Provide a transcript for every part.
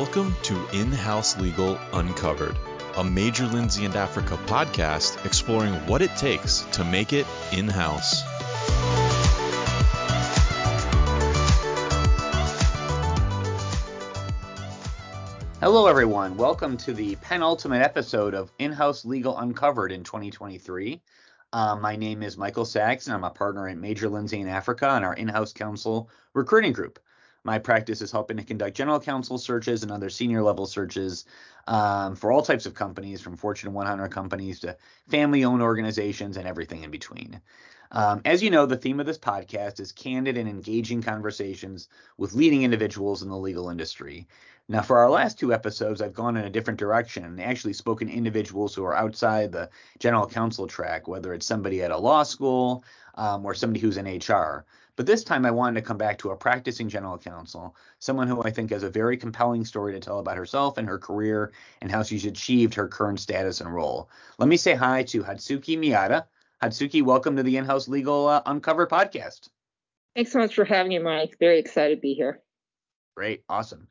Welcome to In House Legal Uncovered, a Major Lindsey and Africa podcast exploring what it takes to make it in house. Hello, everyone. Welcome to the penultimate episode of In House Legal Uncovered in 2023. Uh, my name is Michael Sachs, and I'm a partner at Major Lindsey in Africa and our in house counsel recruiting group. My practice is helping to conduct general counsel searches and other senior level searches um, for all types of companies, from Fortune 100 companies to family owned organizations and everything in between. Um, as you know, the theme of this podcast is candid and engaging conversations with leading individuals in the legal industry. Now, for our last two episodes, I've gone in a different direction and actually spoken to individuals who are outside the general counsel track, whether it's somebody at a law school um, or somebody who's in HR. But this time I wanted to come back to a practicing general counsel, someone who I think has a very compelling story to tell about herself and her career and how she's achieved her current status and role. Let me say hi to Hatsuki Miyata. Hatsuki, welcome to the In-House Legal uh, Uncover podcast. Thanks so much for having me, Mike. Very excited to be here. Great, awesome.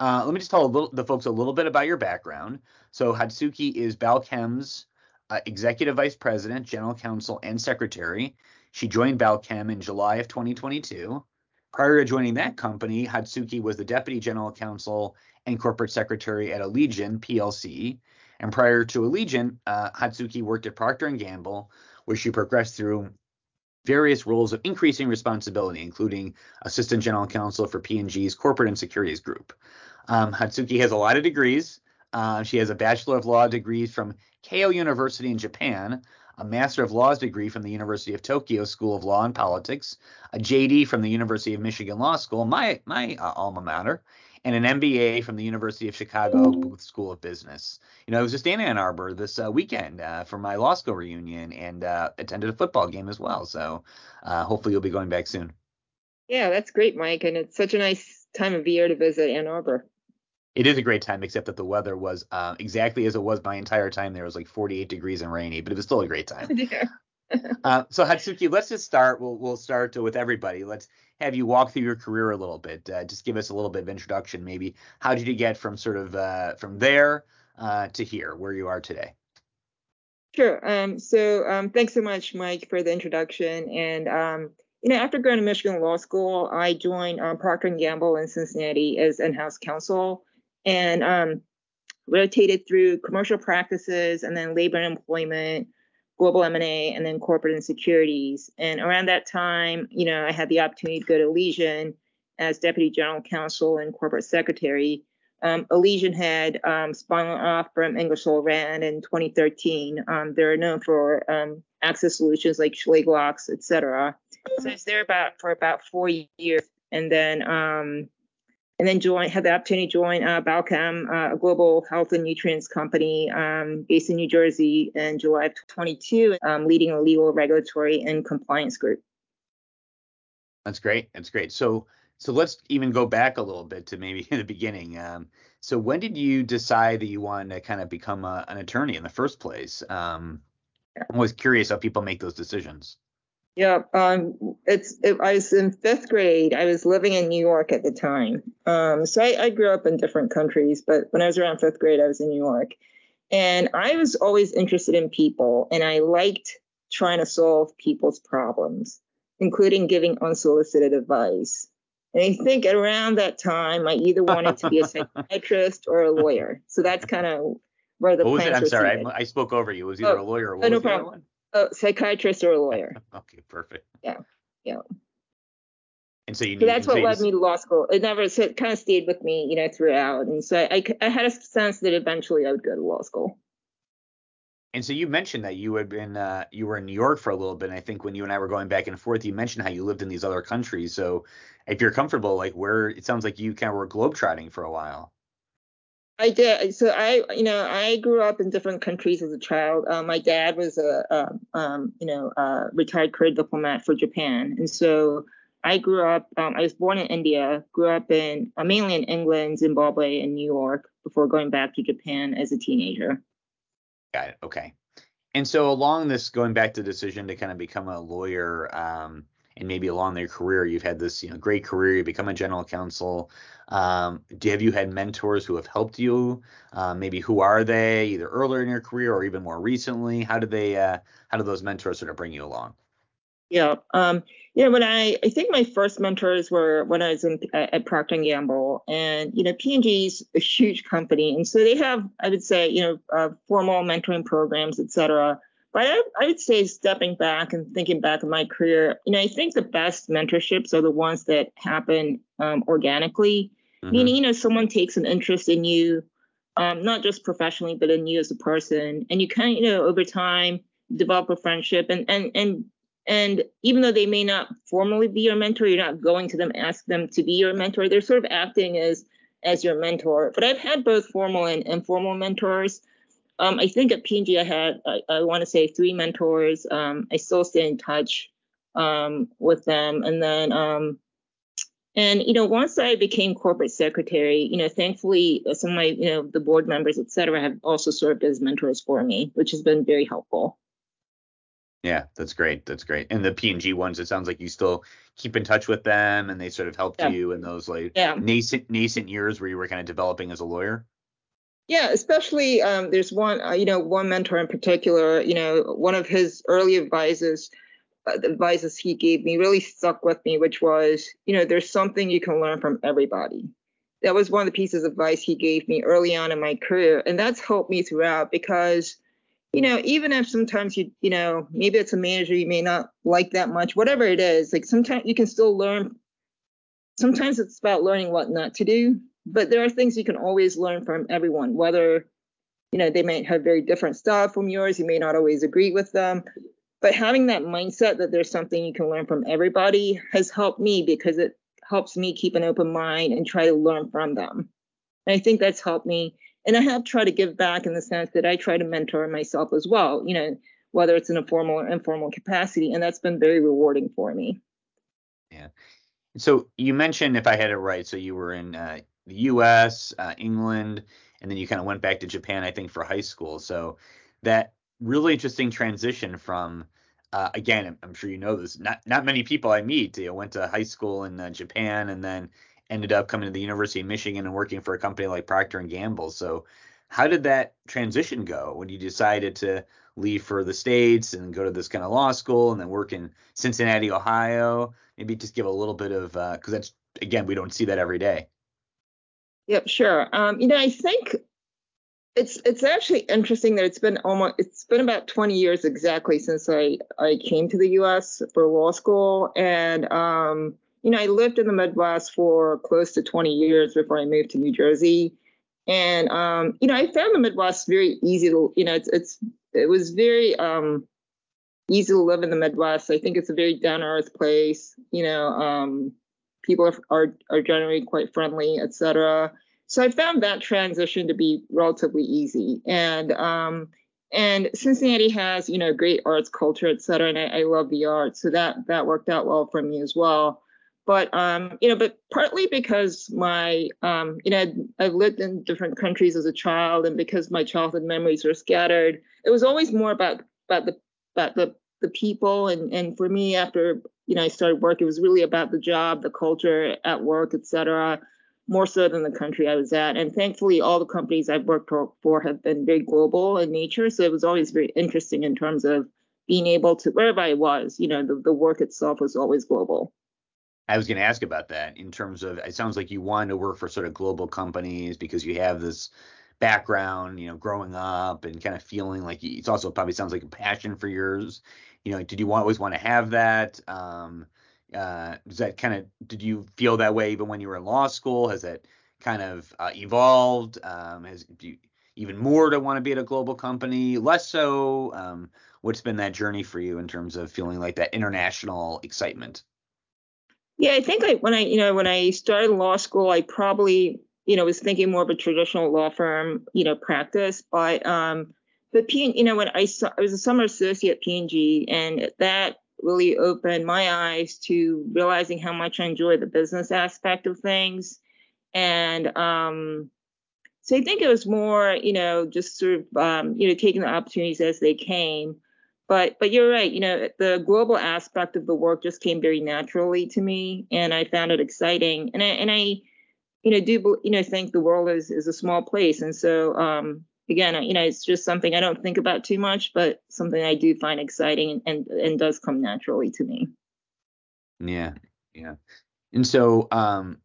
Uh, let me just tell little, the folks a little bit about your background. So Hatsuki is Balchem's uh, executive vice president, general counsel, and secretary. She joined Balchem in July of 2022. Prior to joining that company, Hatsuki was the deputy general counsel and corporate secretary at Allegion PLC. And prior to Allegion, uh, Hatsuki worked at Procter & Gamble, where she progressed through various roles of increasing responsibility, including assistant general counsel for P&G's corporate and securities group. Um, Hatsuki has a lot of degrees. Uh, she has a Bachelor of Law degree from Keio University in Japan, a Master of Laws degree from the University of Tokyo School of Law and Politics, a JD from the University of Michigan Law School, my my uh, alma mater, and an MBA from the University of Chicago Booth School of Business. You know, I was just in Ann Arbor this uh, weekend uh, for my law school reunion and uh, attended a football game as well. So uh, hopefully you'll be going back soon. Yeah, that's great, Mike, and it's such a nice time of year to visit Ann Arbor it is a great time, except that the weather was uh, exactly as it was my entire time there. It was like 48 degrees and rainy, but it was still a great time. uh, so Hatsuki, let's just start. We'll we'll start with everybody. Let's have you walk through your career a little bit. Uh, just give us a little bit of introduction, maybe. How did you get from sort of uh, from there uh, to here, where you are today? Sure. Um, so um, thanks so much, Mike, for the introduction. And um, you know, after going to Michigan Law School, I joined um, Procter and Gamble in Cincinnati as in-house counsel and um, rotated through commercial practices and then labor and employment, global M&A, and then corporate and securities. And around that time, you know, I had the opportunity to go to Allegion as deputy general counsel and corporate secretary. Um, Allegion had um, spun off from Ingersoll Rand in 2013. Um, they're known for um, access solutions like Schlage locks, et cetera. So I was there about for about four years, and then um, and then join had the opportunity to join uh, Balchem, uh, a global health and nutrients company um, based in New Jersey in July of 22, um, leading a legal, regulatory, and compliance group. That's great. That's great. So so let's even go back a little bit to maybe in the beginning. Um, so when did you decide that you wanted to kind of become a, an attorney in the first place? Um, I'm always curious how people make those decisions. Yeah, um, it's. It, I was in fifth grade. I was living in New York at the time. Um, so I, I grew up in different countries, but when I was around fifth grade, I was in New York, and I was always interested in people, and I liked trying to solve people's problems, including giving unsolicited advice. And I think around that time, I either wanted to be a psychiatrist or a lawyer. So that's kind of where the what was it? I'm sorry, I, I, spoke over you. It was either oh, a lawyer or what oh, no problem a psychiatrist or a lawyer. okay, perfect. Yeah, yeah. And so you. So that's what led me to law school. It never so it kind of stayed with me, you know, throughout. And so I, I had a sense that eventually I would go to law school. And so you mentioned that you had been uh, you were in New York for a little bit. And I think when you and I were going back and forth, you mentioned how you lived in these other countries. So if you're comfortable, like where it sounds like you kind of were globetrotting for a while. I did. So I, you know, I grew up in different countries as a child. Um, my dad was a, um, um, you know, a retired career diplomat for Japan, and so I grew up. Um, I was born in India, grew up in uh, mainly in England, Zimbabwe, and New York before going back to Japan as a teenager. Got it. Okay. And so along this, going back to decision to kind of become a lawyer, um, and maybe along their career you've had this you know great career you become a general counsel. Um, do have you had mentors who have helped you? Uh, maybe who are they either earlier in your career or even more recently? How did they uh, how do those mentors sort of bring you along? Yeah um know when i i think my first mentors were when i was in at procter and gamble. And you know p&g's a huge company. And so they have i would say you know uh, formal mentoring programs et cetera but I, I would say stepping back and thinking back in my career, you know, I think the best mentorships are the ones that happen um, organically. Mm-hmm. Meaning, you know, someone takes an interest in you, um, not just professionally, but in you as a person, and you kind of, you know, over time develop a friendship, and and and and even though they may not formally be your mentor, you're not going to them ask them to be your mentor. They're sort of acting as as your mentor. But I've had both formal and informal mentors. Um, I think at P&G I had I, I want to say three mentors. Um, I still stay in touch um, with them, and then um, and you know once I became corporate secretary, you know thankfully uh, some of my you know the board members et cetera have also served as mentors for me, which has been very helpful. Yeah, that's great. That's great. And the P and G ones, it sounds like you still keep in touch with them, and they sort of helped yeah. you in those like yeah. nascent nascent years where you were kind of developing as a lawyer. Yeah, especially um, there's one, uh, you know, one mentor in particular. You know, one of his early advisors, uh, advices he gave me really stuck with me, which was, you know, there's something you can learn from everybody. That was one of the pieces of advice he gave me early on in my career, and that's helped me throughout because, you know, even if sometimes you, you know, maybe it's a manager you may not like that much, whatever it is, like sometimes you can still learn. Sometimes it's about learning what not to do but there are things you can always learn from everyone, whether you know they might have very different style from yours, you may not always agree with them. But having that mindset that there's something you can learn from everybody has helped me because it helps me keep an open mind and try to learn from them. And I think that's helped me. And I have tried to give back in the sense that I try to mentor myself as well, you know, whether it's in a formal or informal capacity. And that's been very rewarding for me. Yeah. So you mentioned, if I had it right, so you were in uh, the U.S., uh, England, and then you kind of went back to Japan, I think, for high school. So that really interesting transition from uh, again, I'm sure you know this. Not not many people I meet you know, went to high school in uh, Japan and then ended up coming to the University of Michigan and working for a company like Procter and Gamble. So how did that transition go when you decided to leave for the states and go to this kind of law school and then work in Cincinnati, Ohio? Maybe just give a little bit of because uh, that's again we don't see that every day. Yep, sure. Um, you know, I think it's it's actually interesting that it's been almost it's been about 20 years exactly since I I came to the U.S. for law school, and um, you know, I lived in the Midwest for close to 20 years before I moved to New Jersey, and um, you know, I found the Midwest very easy to you know it's it's it was very um easy to live in the Midwest. I think it's a very down earth place. You know, um, people are, are, are generally quite friendly, etc. So I found that transition to be relatively easy. And um, and Cincinnati has, you know, great arts culture, et cetera, and I, I love the arts, so that that worked out well for me as well. But um, you know, but partly because my, um, you know, I've lived in different countries as a child, and because my childhood memories are scattered, it was always more about about the about the the people, and and for me, after you know, I started work. It was really about the job, the culture at work, et cetera, more so than the country I was at. And thankfully, all the companies I've worked for have been very global in nature. So it was always very interesting in terms of being able to, wherever I was, you know, the, the work itself was always global. I was going to ask about that in terms of it sounds like you wanted to work for sort of global companies because you have this background, you know, growing up and kind of feeling like it's also probably sounds like a passion for yours you know, did you always want to have that? Um, uh, does that kind of did you feel that way even when you were in law school? Has that kind of uh, evolved? Um, has do you, even more to want to be at a global company? Less so? Um, what's been that journey for you in terms of feeling like that international excitement? Yeah, I think I, when I, you know, when I started law school, I probably, you know, was thinking more of a traditional law firm, you know, practice. But um, but P, you know, when I saw, I was a summer associate at P&G, and that really opened my eyes to realizing how much I enjoy the business aspect of things. And um, so I think it was more, you know, just sort of, um, you know, taking the opportunities as they came. but but you're right. You know, the global aspect of the work just came very naturally to me, and I found it exciting. And I and I, you know, do you know think the world is is a small place, and so um, again, you know, it's just something I don't think about too much, but something I do find exciting and and does come naturally to me. Yeah, yeah. And so, um,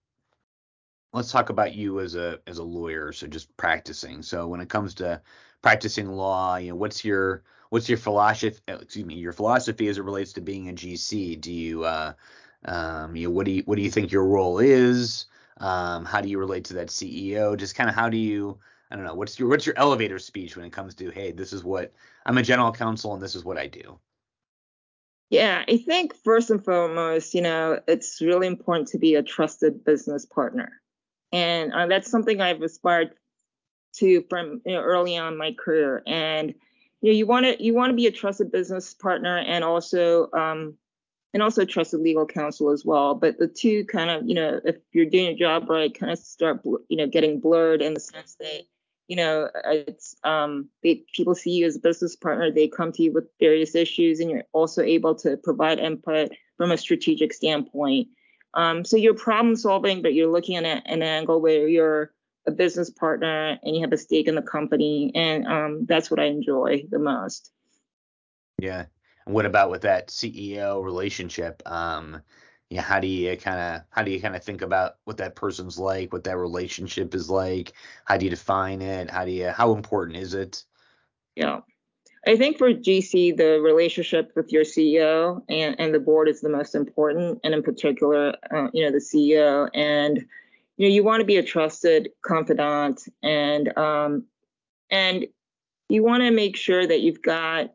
let's talk about you as a as a lawyer. So just practicing. So when it comes to practicing law, you know, what's your what's your philosophy? Uh, excuse me, your philosophy as it relates to being a GC. Do you, uh, um, you know, what do you what do you think your role is? Um, how do you relate to that CEO? Just kind of how do you I don't know. What's your what's your elevator speech when it comes to hey, this is what I'm a general counsel and this is what I do. Yeah, I think first and foremost, you know, it's really important to be a trusted business partner, and uh, that's something I've aspired to from you know, early on my career. And you know, you want to you want to be a trusted business partner and also um, and also trusted legal counsel as well. But the two kind of, you know, if you're doing your job right, kind of start, you know, getting blurred in the sense that you know, it's um, they, people see you as a business partner. They come to you with various issues, and you're also able to provide input from a strategic standpoint. Um, so you're problem solving, but you're looking at an angle where you're a business partner and you have a stake in the company, and um, that's what I enjoy the most. Yeah. And what about with that CEO relationship? Um, yeah, how do you kind of how do you kind of think about what that person's like, what that relationship is like? How do you define it? How do you how important is it? Yeah. I think for GC, the relationship with your CEO and, and the board is the most important, and in particular, uh, you know, the CEO. And you know, you want to be a trusted confidant, and um, and you want to make sure that you've got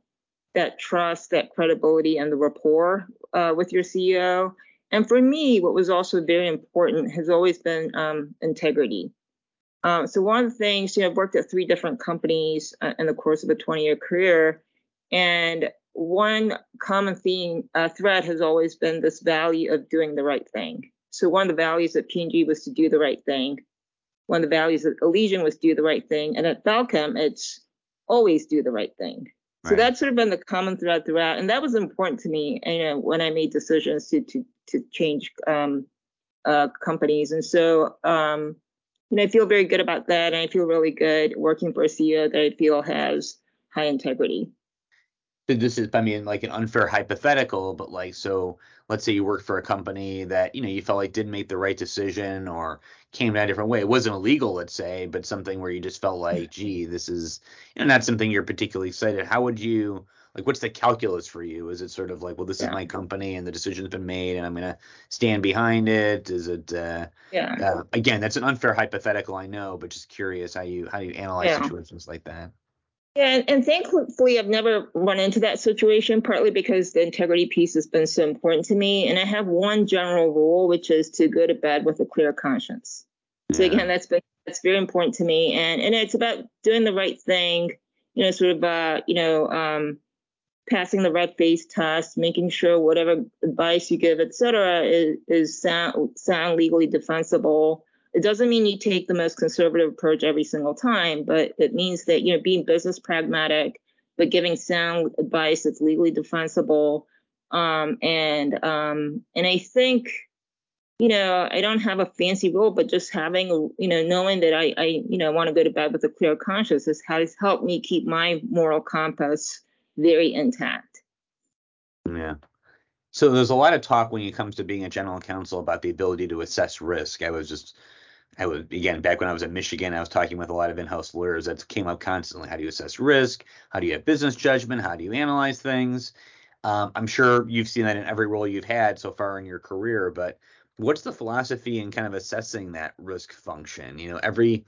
that trust, that credibility, and the rapport uh, with your CEO. And for me, what was also very important has always been um, integrity. Um, so one of the things, you know, I've worked at three different companies uh, in the course of a 20-year career, and one common theme uh, thread has always been this value of doing the right thing. So one of the values at P&G was to do the right thing. One of the values at Allegion was do the right thing, and at Balchem, it's always do the right thing. So right. that's sort of been the common thread throughout, and that was important to me. You know, when I made decisions to to to change um, uh, companies. And so, um, you know, I feel very good about that. And I feel really good working for a CEO that I feel has high integrity. This is, I mean, like an unfair hypothetical, but like, so let's say you worked for a company that, you know, you felt like didn't make the right decision or came out a different way. It wasn't illegal, let's say, but something where you just felt like, gee, this is, you know, not something you're particularly excited. How would you, like what's the calculus for you is it sort of like well this yeah. is my company and the decision's been made and i'm going to stand behind it is it uh, yeah uh, again that's an unfair hypothetical i know but just curious how you how you analyze yeah. situations like that yeah, and thankfully, I've never run into that situation, partly because the integrity piece has been so important to me. And I have one general rule, which is to go to bed with a clear conscience. Yeah. So again, that's been that's very important to me, and and it's about doing the right thing, you know, sort of uh, you know, um, passing the red face test, making sure whatever advice you give, et cetera, is, is sound, sound legally defensible. It doesn't mean you take the most conservative approach every single time, but it means that you know being business pragmatic, but giving sound advice that's legally defensible. Um, and um, and I think you know I don't have a fancy rule, but just having you know knowing that I I you know want to go to bed with a clear conscience has helped me keep my moral compass very intact. Yeah. So there's a lot of talk when it comes to being a general counsel about the ability to assess risk. I was just, I was again back when I was at Michigan, I was talking with a lot of in-house lawyers that came up constantly. How do you assess risk? How do you have business judgment? How do you analyze things? Um, I'm sure you've seen that in every role you've had so far in your career, but what's the philosophy in kind of assessing that risk function? You know, every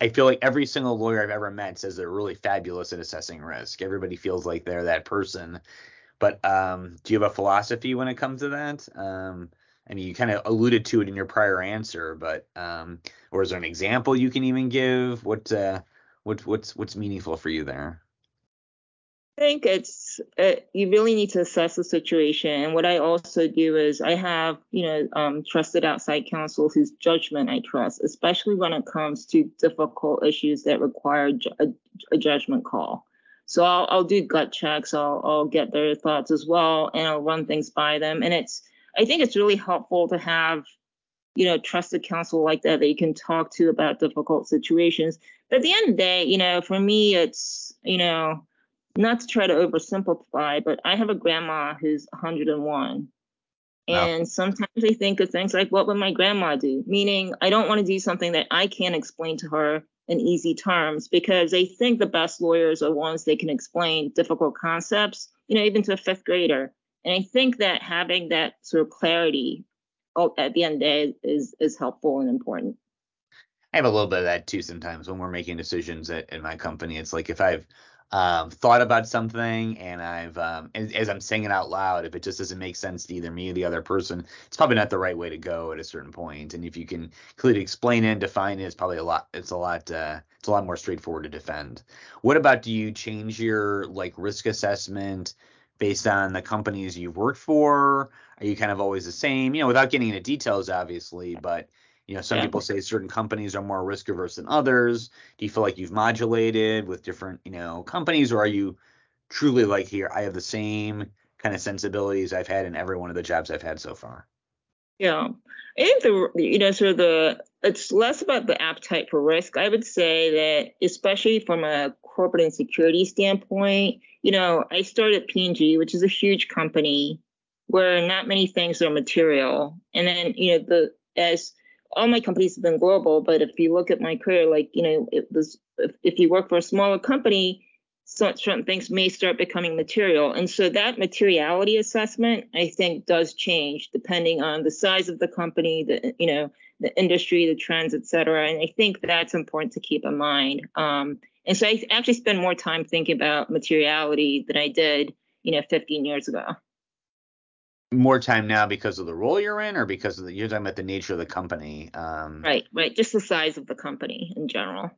I feel like every single lawyer I've ever met says they're really fabulous at assessing risk. Everybody feels like they're that person. But um, do you have a philosophy when it comes to that? Um, I mean, you kind of alluded to it in your prior answer, but um, or is there an example you can even give? What uh, what what's what's meaningful for you there? I think it's you really need to assess the situation. And what I also do is I have you know um, trusted outside counsel whose judgment I trust, especially when it comes to difficult issues that require a, a, judgment call. So I'll I'll do gut checks. I'll I'll get their thoughts as well, and I'll run things by them. And it's I think it's really helpful to have you know trusted counsel like that that you can talk to about difficult situations. But at the end of the day, you know, for me, it's you know not to try to oversimplify, but I have a grandma who's 101. And wow. sometimes I think of things like, what would my grandma do? Meaning, I don't want to do something that I can't explain to her in easy terms because they think the best lawyers are ones that can explain difficult concepts, you know, even to a fifth grader. And I think that having that sort of clarity at the end of the day is is helpful and important. I have a little bit of that too sometimes when we're making decisions at, at my company. It's like if I've um, thought about something and I've, um, as, as, I'm saying it out loud, if it just doesn't make sense to either me or the other person, it's probably not the right way to go at a certain point. And if you can clearly explain it and define it, it's probably a lot, it's a lot, uh, it's a lot more straightforward to defend. What about do you change your like risk assessment based on the companies you've worked for? Are you kind of always the same? You know, without getting into details, obviously, but you know, some yeah. people say certain companies are more risk averse than others. Do you feel like you've modulated with different, you know, companies, or are you truly like here? I have the same kind of sensibilities I've had in every one of the jobs I've had so far. Yeah, I think the you know sort of the it's less about the appetite for risk. I would say that especially from a corporate and security standpoint, you know, I started P&G, which is a huge company where not many things are material, and then you know the as all my companies have been global, but if you look at my career, like, you know, it was, if, if you work for a smaller company, certain things may start becoming material. And so that materiality assessment, I think, does change depending on the size of the company, the, you know, the industry, the trends, et cetera. And I think that's important to keep in mind. Um, and so I actually spend more time thinking about materiality than I did, you know, 15 years ago. More time now because of the role you're in or because of the you're talking about the nature of the company um right right. Just the size of the company in general.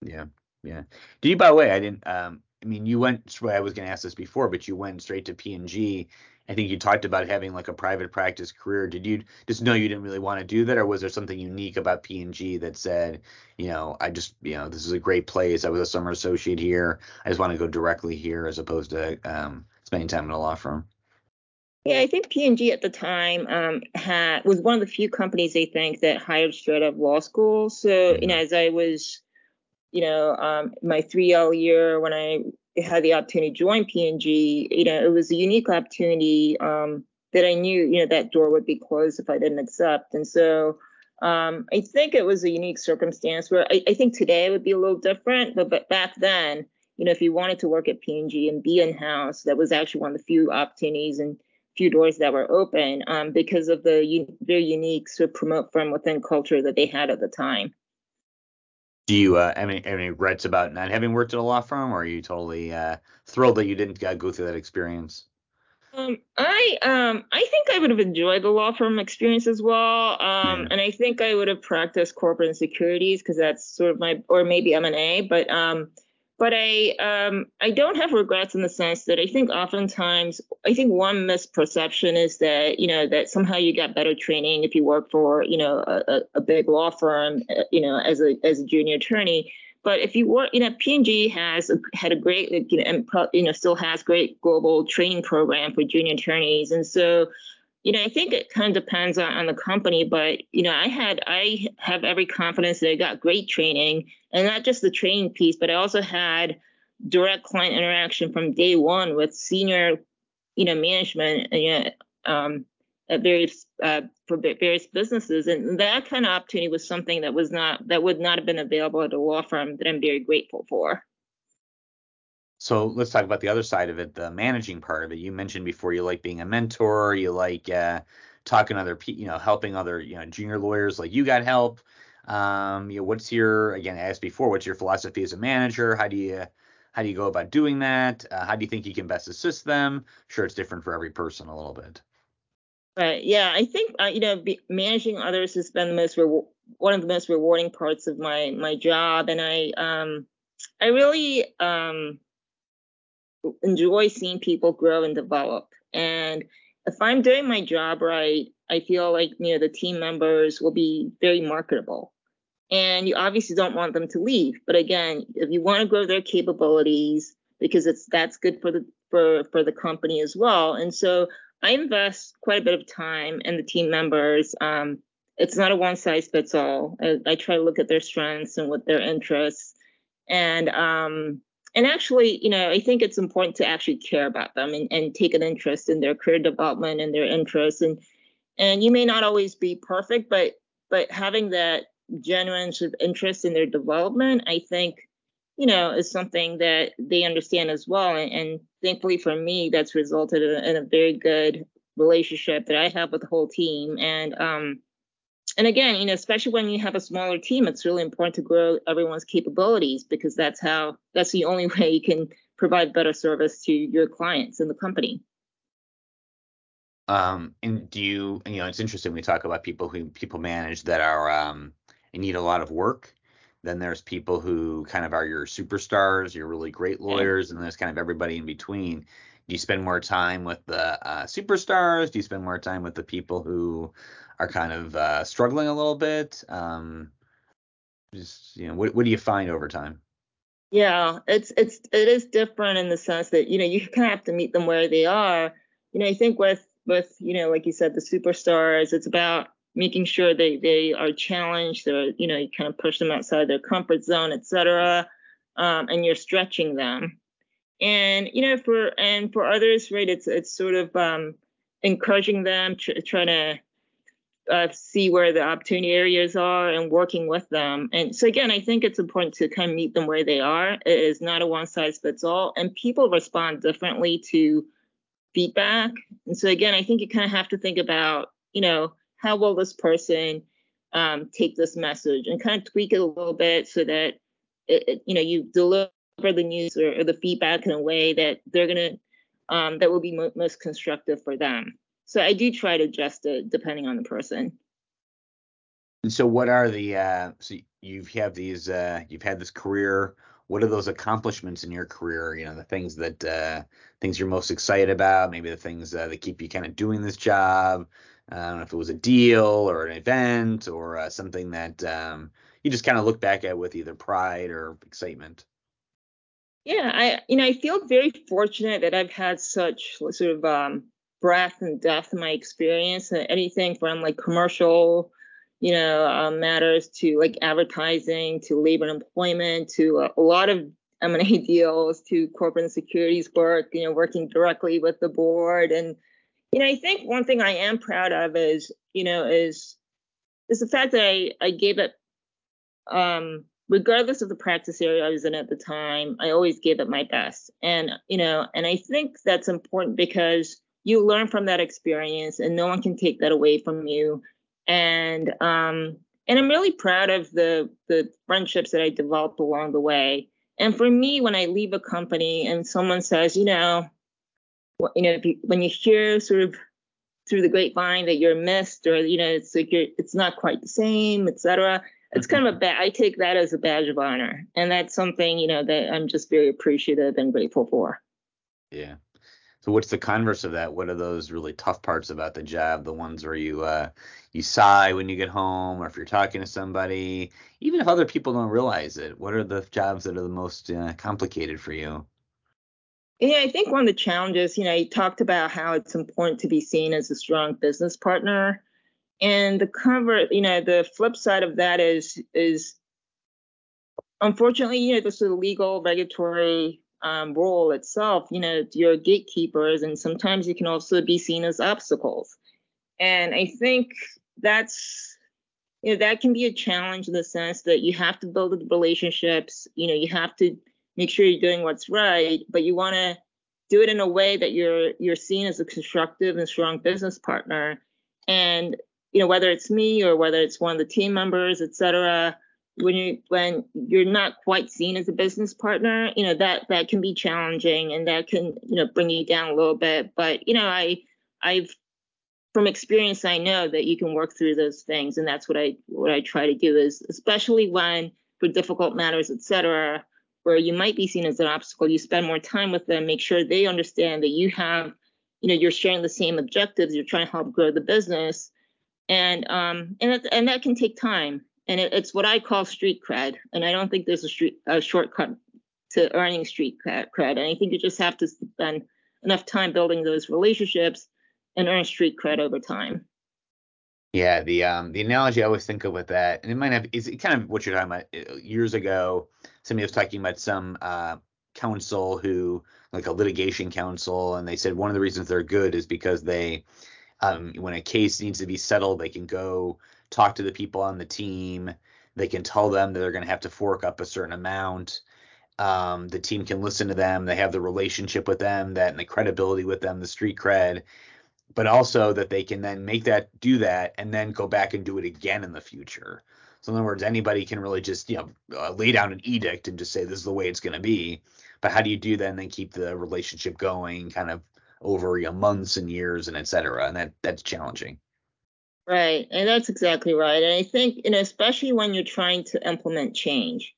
Yeah yeah. Do you by the way i didn't um i mean you went i was going to ask this before but you went straight to p&g i think you talked about having like a private practice career did you just know you didn't really want to do that or was there something unique about p&g that said you know i just you know this is a great place i was a summer associate here i just want to go directly here as opposed to um spending time in a law firm yeah, I think P&G at the time um, had was one of the few companies I think that hired straight out of law school. So you know, mm-hmm. as I was, you know, um, my 3L year when I had the opportunity to join P&G, you know, it was a unique opportunity um, that I knew, you know, that door would be closed if I didn't accept. And so um, I think it was a unique circumstance where I, I think today it would be a little different, but, but back then, you know, if you wanted to work at P&G and be in house, that was actually one of the few opportunities and few doors that were open um, because of the very unique sort of promote from within culture that they had at the time. Do you uh, have, any, have any regrets about not having worked at a law firm, or are you totally uh, thrilled that you didn't uh, go through that experience? Um, I um, I think I would have enjoyed the law firm experience as well, um, yeah. and I think I would have practiced corporate and securities because that's sort of my, or maybe M and A, but um, but I um, I don't have regrets in the sense that I think oftentimes I think one misperception is that you know that somehow you get better training if you work for you know a, a big law firm uh, you know as a as a junior attorney. But if you work, you know, P&G has had a great, you know, and you know, still has great global training program for junior attorneys, and so you know, I think it kind of depends on, on the company, but you know, I had I have every confidence that I got great training, and not just the training piece, but I also had direct client interaction from day one with senior, you know, management, and, you know, um, at various uh, for various businesses, and that kind of opportunity was something that was not that would not have been available at a law firm that I'm very grateful for. So let's talk about the other side of it, the managing part of it. You mentioned before you like being a mentor, you like uh, talking to other people, you know, helping other you know junior lawyers like you got help. Um, you know, what's your again? I asked before, what's your philosophy as a manager? How do you how do you go about doing that? Uh, how do you think you can best assist them? Sure, it's different for every person a little bit. Right. Yeah, I think uh, you know be, managing others has been the most re- one of the most rewarding parts of my my job, and I um I really um enjoy seeing people grow and develop. And if I'm doing my job right, I feel like you know the team members will be very marketable. And you obviously don't want them to leave. But again, if you want to grow their capabilities, because it's that's good for the for for the company as well. And so I invest quite a bit of time in the team members. Um, it's not a one size fits all. I, I, try to look at their strengths and what their interests, and um, and actually, you know, I think it's important to actually care about them and, and take an interest in their career development and their interests. And and you may not always be perfect, but but having that genuine sort of interest in their development, I think, you know, is something that they understand as well. And, and thankfully for me, that's resulted in, in, a very good relationship that I have with the whole team. And um, and again, you know, especially when you have a smaller team, it's really important to grow everyone's capabilities because that's how that's the only way you can provide better service to your clients in the company. Um, and do you, you know, it's interesting we talk about people who people manage that are um, need a lot of work. Then there's people who kind of are your superstars, your really great lawyers, and there's kind of everybody in between. Do you spend more time with the uh, superstars? Do you spend more time with the people who are kind of uh, struggling a little bit? Um, just you know, what what do you find over time? Yeah, it's it's it is different in the sense that you know you kind of have to meet them where they are. You know, I think with with you know like you said the superstars, it's about making sure they they are challenged. They're you know you kind of push them outside their comfort zone, etc. Um, and you're stretching them. And you know for and for others, right? It's it's sort of um, encouraging them, tr- trying to uh, see where the opportunity areas are and working with them. And so again, I think it's important to kind of meet them where they are. It is not a one size fits all, and people respond differently to feedback. And so again, I think you kind of have to think about, you know, how will this person um, take this message and kind of tweak it a little bit so that it, it, you know you deliver the news or, or, the feedback in a way that they're gonna um, that will be mo- most constructive for them. So I do try to adjust it depending on the person. And so what are the uh so you've have these uh you've had this career. What are those accomplishments in your career? You know the things that uh things you're most excited about maybe the things uh, that keep you kind of doing this job. I don't know if it was a deal or an event or uh, something that um you just kind of look back at with either pride or excitement. Yeah i you know i feel very fortunate that i've had such sort of um breadth and depth in my experience and anything from like commercial you know um, matters to like advertising to labor and employment to a, a lot of m&a deals to corporate and securities work you know working directly with the board and you know i think one thing i am proud of is you know is is the fact that i i gave it um regardless of the practice area I was in at the time, I always gave it my best. And, you know, and I think that's important because you learn from that experience and no one can take that away from you. And um and i'm really proud of the the friendships that i developed along the way. And for me when i leave a company and someone says you know you know you, when you hear sort of through the grapevine that you're missed or you know it's like you're it's not quite the same etc it's kind of a bad i take that as a badge of honor. And that's something you know that i'm just very appreciative and grateful for. Yeah so what's the converse of that? What are those really tough parts about the job? The ones where you uh, you sigh when you get home, or if you're talking to somebody, even if other people don't realize it. What are the jobs that are the most uh, complicated for you? Yeah, I think one of the challenges, you know, you talked about how it's important to be seen as a strong business partner, and the cover, you know, the flip side of that is is unfortunately, you know, the sort of legal regulatory um, role itself, you know, you're gatekeepers, and sometimes you can also be seen as obstacles. And I think that's, you know, that can be a challenge in the sense that you have to build the relationships, you know, you have to make sure you're doing what's right, but you want to do it in a way that you're you're seen as a constructive and strong business partner. And you know, whether it's me or whether it's one of the team members, et cetera, when you when you're not quite seen as a business partner you know that that can be challenging and that can you know bring you down a little bit. But you know i i've from experience i know that you can work through those things and that's what i what i try to do is especially when for difficult matters etc where you might be seen as an obstacle you spend more time with them make sure they understand that you have you know you're sharing the same objectives you're trying to help grow the business. And um and that, and that can take time and it, it's what I call street cred. And I don't think there's a street a shortcut to earning street cred. And I think you just have to spend enough time building those relationships and earn street cred over time. Yeah, the um the analogy I always think of with that, and it might have is kind of what you're talking about. Uh, years ago, somebody was talking about some uh, counsel who, like a litigation counsel, and they said one of the reasons they're good is because they, um, when a case needs to be settled, they can go talk to the people on the team. They can tell them that they're going to have to fork up a certain amount. Um, the team can listen to them. They have the relationship with them, that and the credibility with them, the street cred, but also that they can then make that do that and then go back and do it again in the future. So in other words, anybody can really just you know uh, lay down an edict and just say this is the way it's going to be. But how do you do that and then keep the relationship going, kind of over you know, months and years and et cetera? And that that's challenging. Right, and that's exactly right. And I think you know, especially when you're trying to implement change,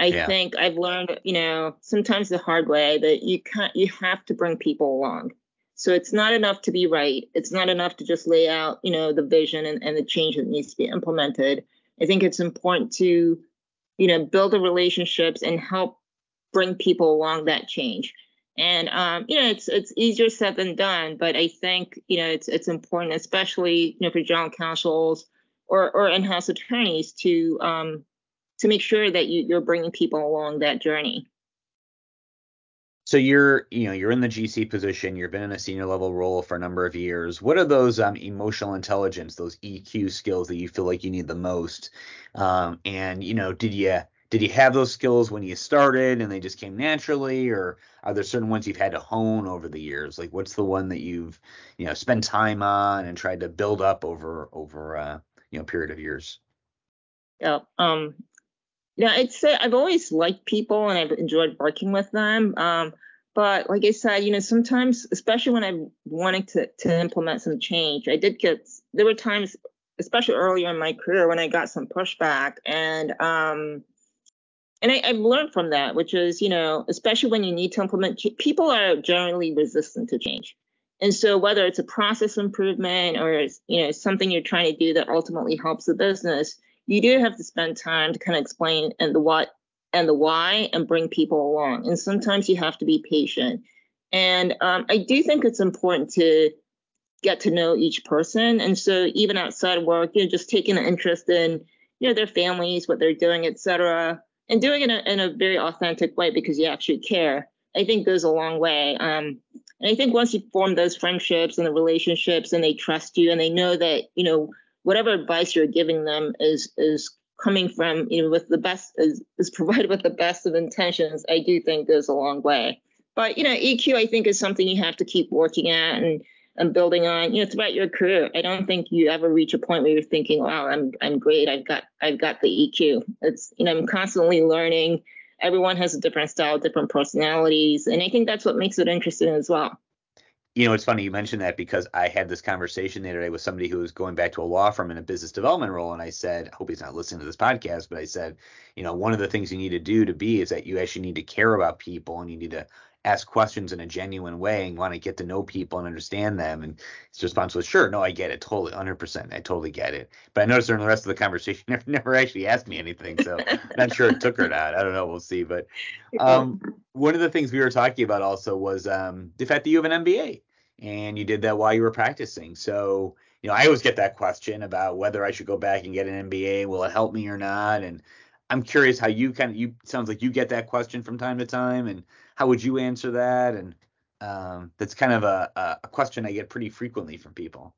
I yeah. think I've learned, you know, sometimes the hard way that you can't, you have to bring people along. So it's not enough to be right. It's not enough to just lay out, you know, the vision and, and the change that needs to be implemented. I think it's important to, you know, build the relationships and help bring people along that change. And um, you know, it's it's easier said than done, but I think you know it's it's important, especially you know for general counsels or or in-house attorneys to um, to make sure that you, you're bringing people along that journey. So you're, you know, you're in the GC position. You've been in a senior level role for a number of years. What are those um, emotional intelligence, those EQ skills that you feel like you need the most? Um, and you know, did you did you have those skills when you started and they just came naturally, or are there certain ones you've had to hone over the years? Like, what's the one that you've, you know, spent time on and tried to build up over over uh, you know period of years? Yeah. Um, yeah, I'd say I've always liked people and I've enjoyed working with them. Um, but like I said, you know, sometimes, especially when I'm wanting to to implement some change, I did get there were times, especially earlier in my career, when I got some pushback, and um, and I, I've learned from that, which is, you know, especially when you need to implement, people are generally resistant to change. And so whether it's a process improvement or you know something you're trying to do that ultimately helps the business, you do have to spend time to kind of explain and the what and the why and bring people along. And sometimes you have to be patient. And um, I do think it's important to get to know each person. And so even outside of work, you know, just taking an interest in, you know, their families, what they're doing, et cetera, and doing it in a, in a very authentic way because you actually care, I think goes a long way. Um, and I think once you form those friendships and the relationships and they trust you and they know that, you know, whatever advice you're giving them is is coming from you know with the best is, is provided with the best of intentions i do think goes a long way but you know eq i think is something you have to keep working at and and building on you know throughout your career. I don't think you ever reach a point where you're thinking wow i'm i'm great. I've got i've got the eq it's you know i'm constantly learning. Everyone has a different style different personalities and i think that's what makes it interesting as well. You know, it's funny you mentioned that because I had this conversation the other day with somebody who was going back to a law firm in a business development role, and I said, I hope he's not listening to this podcast, but I said, you know, one of the things you need to do to be is that you actually need to care about people and you need to ask questions in a genuine way and want to get to know people and understand them. And his response was, sure, no, I get it, totally, 100%, I totally get it. But I noticed during the rest of the conversation, never, never actually asked me anything, so I'm not sure it took her not. I don't know, we'll see. But um, one of the things we were talking about also was um, the fact that you have an MBA and you did that while you were practicing. So, you know, I always get that question about whether I should go back and get an MBA. Will it help me or not? And I'm curious how you kind of you sounds like you get that question from time to time, and how would you answer that? And um, that's kind of a, a question I get pretty frequently from people.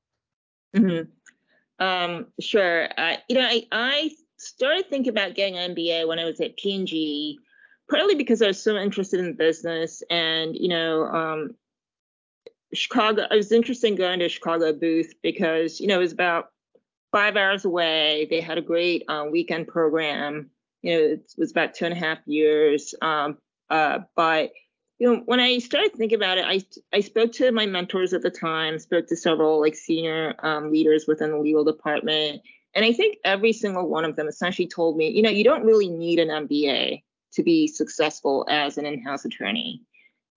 Mm-hmm. Um, sure. Uh, you know, I, I started thinking about getting an MBA when I was at P&G, partly because I was so interested in business and, you know, um, Chicago, it was interesting going to Chicago booth because, you know, it was about five hours away. They had a great uh, weekend program. You know, it was about two and a half years. Um, uh, but, you know, when I started thinking about it, I, I spoke to my mentors at the time, spoke to several like senior um, leaders within the legal department. And I think every single one of them essentially told me, you know, you don't really need an MBA to be successful as an in-house attorney.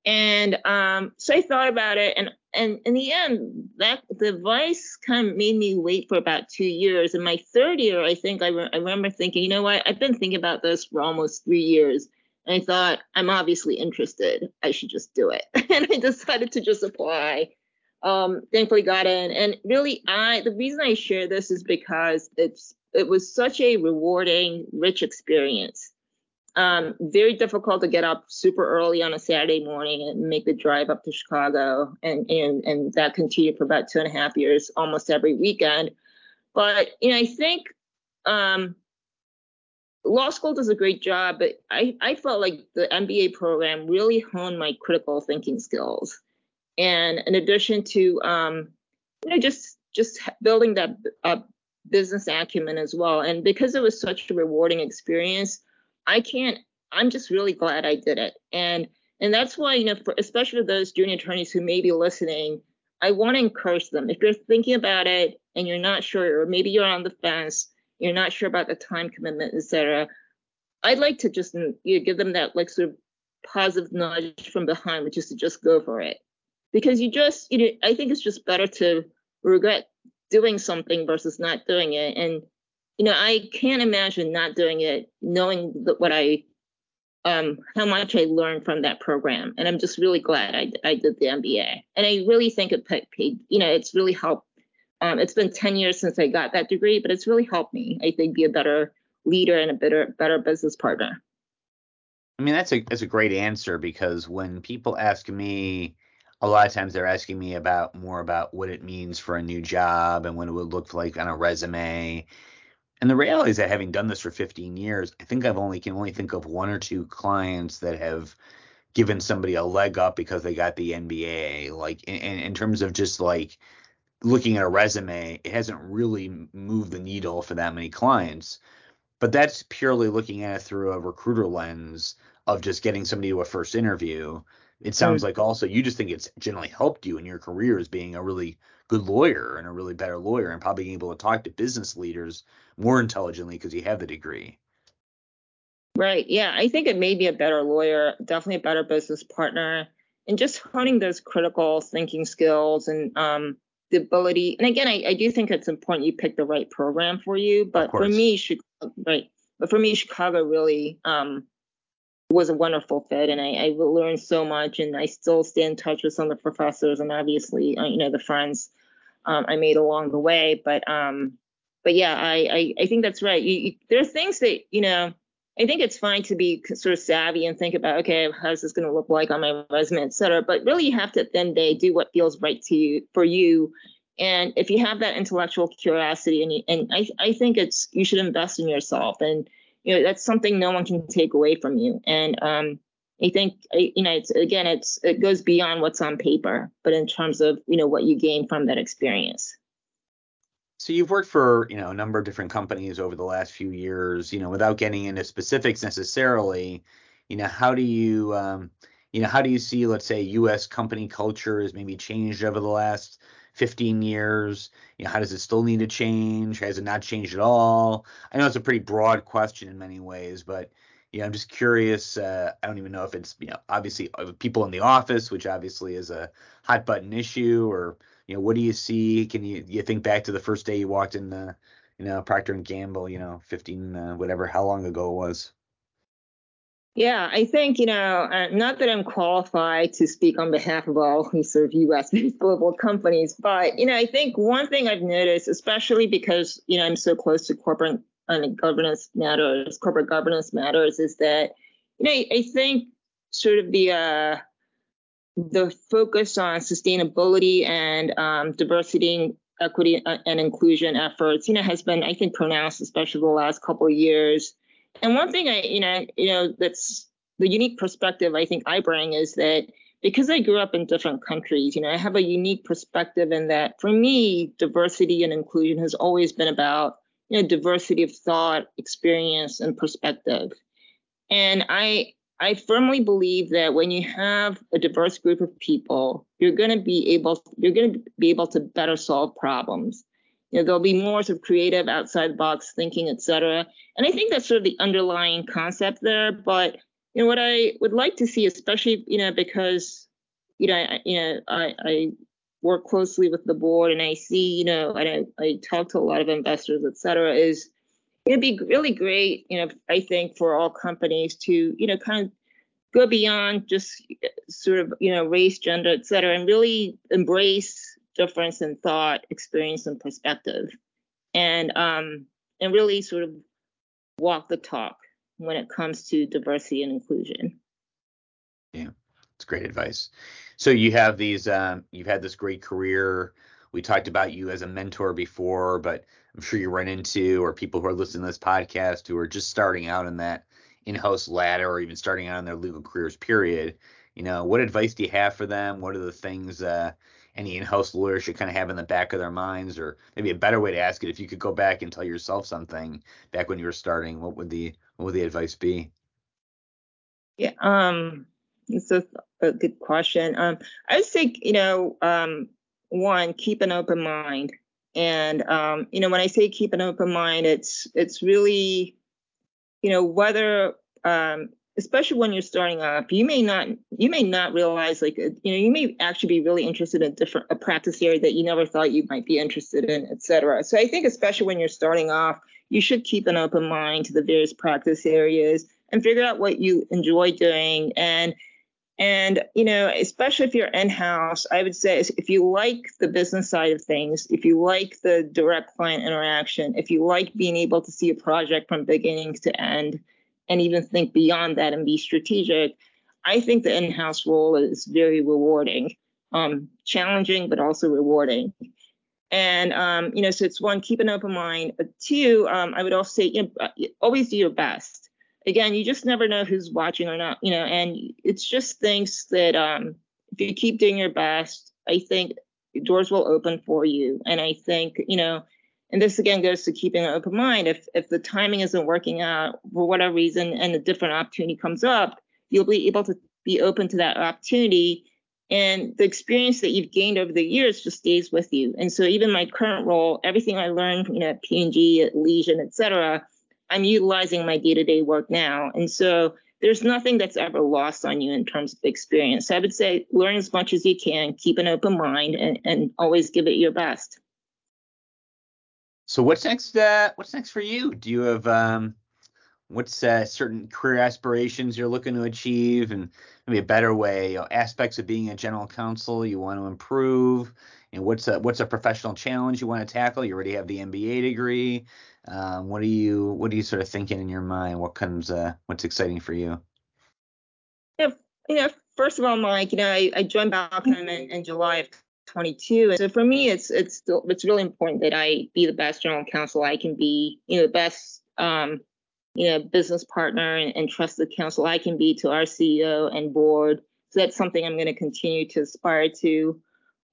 And um, so I thought about it, and and in the end, that the advice kind of made me wait for about two years. In my third year, I think I, re- I remember thinking, you know what, I've been thinking about this for almost three years. And I thought, I'm obviously interested. I should just do it. and I decided to just apply. Um, thankfully got in. And really I the reason I share this is because it's it was such a rewarding, rich experience. Um, very difficult to get up super early on a Saturday morning and make the drive up to Chicago, and and and that continued for about two and a half years, almost every weekend. But you know, I think um, law school does a great job, but I, I felt like the MBA program really honed my critical thinking skills. And in addition to, um, you know, just just building that uh, business acumen as well. And because it was such a rewarding experience, I can't. I'm just really glad I did it. And and that's why, you know, for, especially those junior attorneys who may be listening, I want to encourage them. If you're thinking about it and you're not sure, or maybe you're on the fence, you're not sure about the time commitment, etc. I'd like to just mm, you know, give them that like sort of positive nudge from behind, which is to just go for it. Because you just, you know, I think it's just better to regret doing something versus not doing it. And, you know, I can't imagine not doing it, knowing what I, um, how much I learned from that program. And I'm just really glad I, I did the MBA. And I really think it paid, you know, it's really helped um, it's been 10 years since I got that degree, but it's really helped me, I think, be a better leader and a better better business partner. I mean, that's a that's a great answer because when people ask me, a lot of times they're asking me about more about what it means for a new job and what it would look like on a resume. And the reality is that having done this for 15 years, I think I've only can only think of one or two clients that have given somebody a leg up because they got the MBA. Like in, in terms of just like looking at a resume, it hasn't really moved the needle for that many clients. But that's purely looking at it through a recruiter lens of just getting somebody to a first interview. It sounds like also you just think it's generally helped you in your career as being a really good lawyer and a really better lawyer and probably able to talk to business leaders more intelligently because you have the degree. Right. Yeah. I think it may be a better lawyer, definitely a better business partner, and just honing those critical thinking skills and um, the ability and again I, I do think it's important you pick the right program for you but for me chicago right but for me chicago really um was a wonderful fit and I, I learned so much and i still stay in touch with some of the professors and obviously uh, you know the friends um, i made along the way but um but yeah i i, I think that's right you, you, there are things that you know I think it's fine to be sort of savvy and think about, okay, how's this going to look like on my resume, et cetera. But really, you have to at the end of the day do what feels right to you for you. And if you have that intellectual curiosity, and you, and I, I think it's you should invest in yourself, and you know that's something no one can take away from you. And um, I think you know it's again it's it goes beyond what's on paper, but in terms of you know what you gain from that experience. So you've worked for, you know, a number of different companies over the last few years, you know, without getting into specifics necessarily, you know, how do you um, you know, how do you see, let's say, US company culture has maybe changed over the last 15 years? You know, how does it still need to change? Has it not changed at all? I know it's a pretty broad question in many ways, but you know, I'm just curious. Uh, I don't even know if it's, you know, obviously uh, people in the office, which obviously is a hot button issue, or you know, what do you see? Can you you think back to the first day you walked in the, you know, Procter and Gamble, you know, 15 uh, whatever, how long ago it was? Yeah, I think, you know, uh, not that I'm qualified to speak on behalf of all these sort of US global companies, but, you know, I think one thing I've noticed, especially because, you know, I'm so close to corporate and governance matters, corporate governance matters, is that, you know, I think sort of the, uh, the focus on sustainability and um, diversity, equity, uh, and inclusion efforts, you know, has been, I think, pronounced, especially the last couple of years. And one thing I, you know, you know, that's the unique perspective I think I bring is that because I grew up in different countries, you know, I have a unique perspective in that for me, diversity and inclusion has always been about, you know, diversity of thought, experience, and perspective. And I I firmly believe that when you have a diverse group of people, you're going to be able you're going to be able to better solve problems. You know, there'll be more sort of creative, outside the box thinking, et cetera. And I think that's sort of the underlying concept there. But you know, what I would like to see, especially you know, because you know, I, you know, I, I work closely with the board and I see, you know, and I, I talk to a lot of investors, et cetera, is it'd be really great, you know, I think for all companies to, you know, kind of go beyond just sort of you know race, gender, et cetera, and really embrace difference in thought, experience, and perspective, and um, and really sort of walk the talk when it comes to diversity and inclusion. Yeah, it's great advice. So you have these, um, you've had this great career. We talked about you as a mentor before, but I'm sure you run into or people who are listening to this podcast who are just starting out in that in-house ladder or even starting out in their legal careers. Period. You know, what advice do you have for them? What are the things uh, any in-house lawyer should kind of have in the back of their minds, or maybe a better way to ask it: if you could go back and tell yourself something back when you were starting, what would the what would the advice be? Yeah, um, it's a, a good question. Um, I would say, you know, um, one, keep an open mind. And um, you know, when I say keep an open mind, it's it's really, you know, whether um, especially when you're starting off, you may not you may not realize like you know you may actually be really interested in different a practice area that you never thought you might be interested in, et cetera. So I think especially when you're starting off, you should keep an open mind to the various practice areas and figure out what you enjoy doing and and, you know, especially if you're in house, I would say if you like the business side of things, if you like the direct client interaction, if you like being able to see a project from beginning to end and even think beyond that and be strategic, I think the in house role is very rewarding, um, challenging, but also rewarding. And, um, you know, so it's one, keep an open mind. Two, um, I would also say, you know, always do your best again, you just never know who's watching or not, you know, and it's just things that um, if you keep doing your best, I think doors will open for you. And I think, you know, and this again goes to keeping an open mind. If if the timing isn't working out for whatever reason and a different opportunity comes up, you'll be able to be open to that opportunity. And the experience that you've gained over the years just stays with you. And so even my current role, everything I learned, you know, at P&G, at Allegion, et cetera, I'm utilizing my day-to-day work now. And so there's nothing that's ever lost on you in terms of experience. So I would say learn as much as you can, keep an open mind, and, and always give it your best. So what's next? Uh, what's next for you? Do you have um, what's uh, certain career aspirations you're looking to achieve, and maybe a better way, you know, aspects of being a general counsel you want to improve? And what's a what's a professional challenge you want to tackle? You already have the MBA degree. Um, what are you what are you sort of thinking in your mind? What comes uh, what's exciting for you? Yeah, you know, first of all, Mike, you know, I, I joined Balchem in, in July of 22, and so for me, it's it's it's really important that I be the best general counsel I can be, you know, the best um, you know, business partner and, and trusted counsel I can be to our CEO and board. So that's something I'm going to continue to aspire to.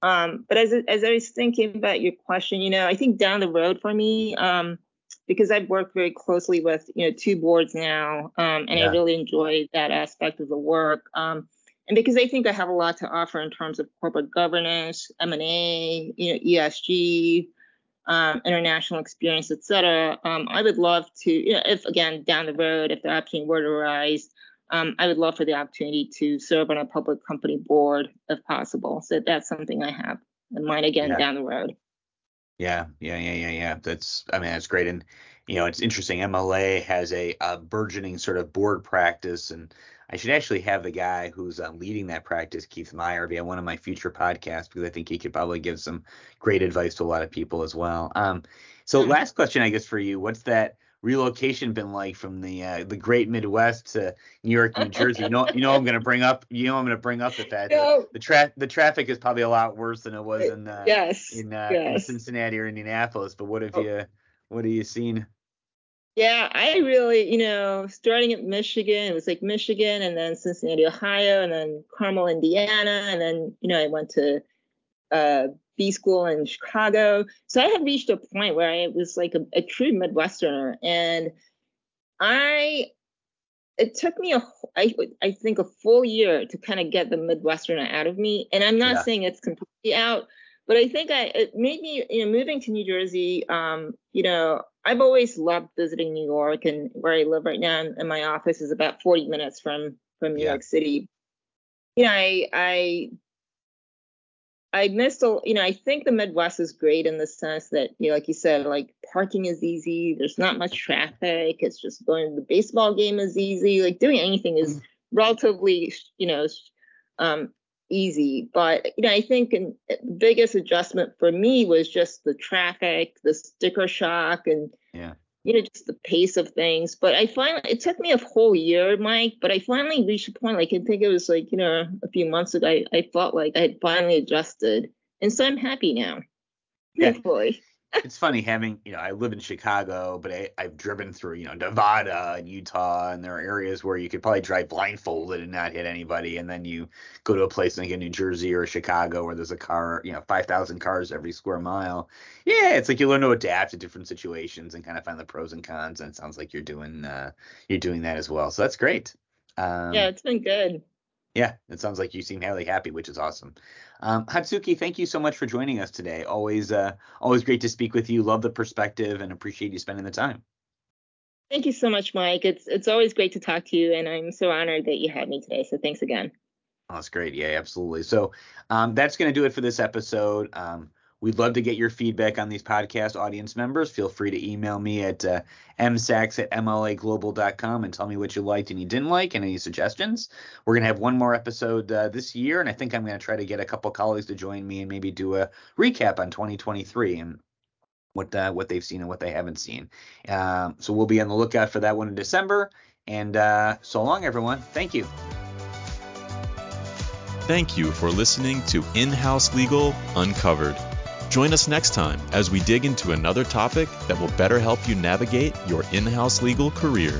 Um, but as as I was thinking about your question, you know, I think down the road for me, um, because I've worked very closely with you know two boards now, um, and yeah. I really enjoy that aspect of the work. Um, and because I think I have a lot to offer in terms of corporate governance, M&A, you know, ESG, um, international experience, et cetera. Um, I would love to, you know, if again down the road, if the opportunity were to arise, um, I would love for the opportunity to serve on a public company board if possible. So that's something I have in mind again yeah. down the road. Yeah, yeah, yeah, yeah, yeah. That's I mean that's great, and you know it's interesting. MLA has a, a burgeoning sort of board practice, and I should actually have the guy who's uh, leading that practice, Keith Meyer, be on one of my future podcasts because I think he could probably give some great advice to a lot of people as well. Um, so mm-hmm. last question, I guess for you, what's that relocation been like from the uh, the great Midwest to New York, New Jersey? You know, you know I'm going to bring up, you know I'm going to bring up the fact no. that the tra- the traffic is probably a lot worse than it was in uh, yes. in, uh, yes. in Cincinnati or Indianapolis. But what have oh. you what have you seen? Yeah, I really, you know, starting at Michigan, it was like Michigan and then Cincinnati, Ohio, and then Carmel, Indiana, and then you know I went to uh, B school in Chicago. So I had reached a point where I was like a, a true Midwesterner, and I it took me a I, I think a full year to kind of get the Midwesterner out of me. And I'm not yeah. saying it's completely out, but I think I it made me you know moving to New Jersey. Um, you know, I've always loved visiting New York, and where I live right now, and my office is about 40 minutes from from New yeah. York City. You know, I I I missed a, you know, I think the Midwest is great in the sense that, you know, like you said, like parking is easy. There's not much traffic. It's just going to the baseball game is easy. Like doing anything is relatively, you know, um, easy. But you know, I think eh, the biggest adjustment for me was just the traffic, the sticker shock, and yeah. you know, just the pace of things. But I finally, it took me a whole year, Mike. But I finally reached a point. Like I think it was like you know a few months ago. I, I felt like I had finally adjusted, and so I'm happy now. Yeah. Thankfully it's funny having you know I live in Chicago, but I, I've driven through you know Nevada and Utah, and there are areas where you could probably drive blindfolded and not hit anybody, and then you go to a place like in New Jersey or Chicago where there's a car, you know, five thousand cars every square mile. Yeah, it's like you learn to adapt to different situations and kind of find the pros and cons, and it sounds like you're doing uh, you're doing that as well. So that's great. Um, yeah, it's been good. Yeah, it sounds like you seem highly happy, which is awesome. Um, Hatsuki, thank you so much for joining us today. Always, uh, always great to speak with you. Love the perspective and appreciate you spending the time. Thank you so much, Mike. It's it's always great to talk to you, and I'm so honored that you had me today. So thanks again. Oh, that's great. Yeah, absolutely. So um, that's going to do it for this episode. Um, We'd love to get your feedback on these podcast audience members. Feel free to email me at uh, msachs at mlaglobal.com and tell me what you liked and you didn't like and any suggestions. We're going to have one more episode uh, this year, and I think I'm going to try to get a couple colleagues to join me and maybe do a recap on 2023 and what uh, what they've seen and what they haven't seen. Um, so we'll be on the lookout for that one in December. And uh, so long, everyone. Thank you. Thank you for listening to In House Legal Uncovered. Join us next time as we dig into another topic that will better help you navigate your in house legal career.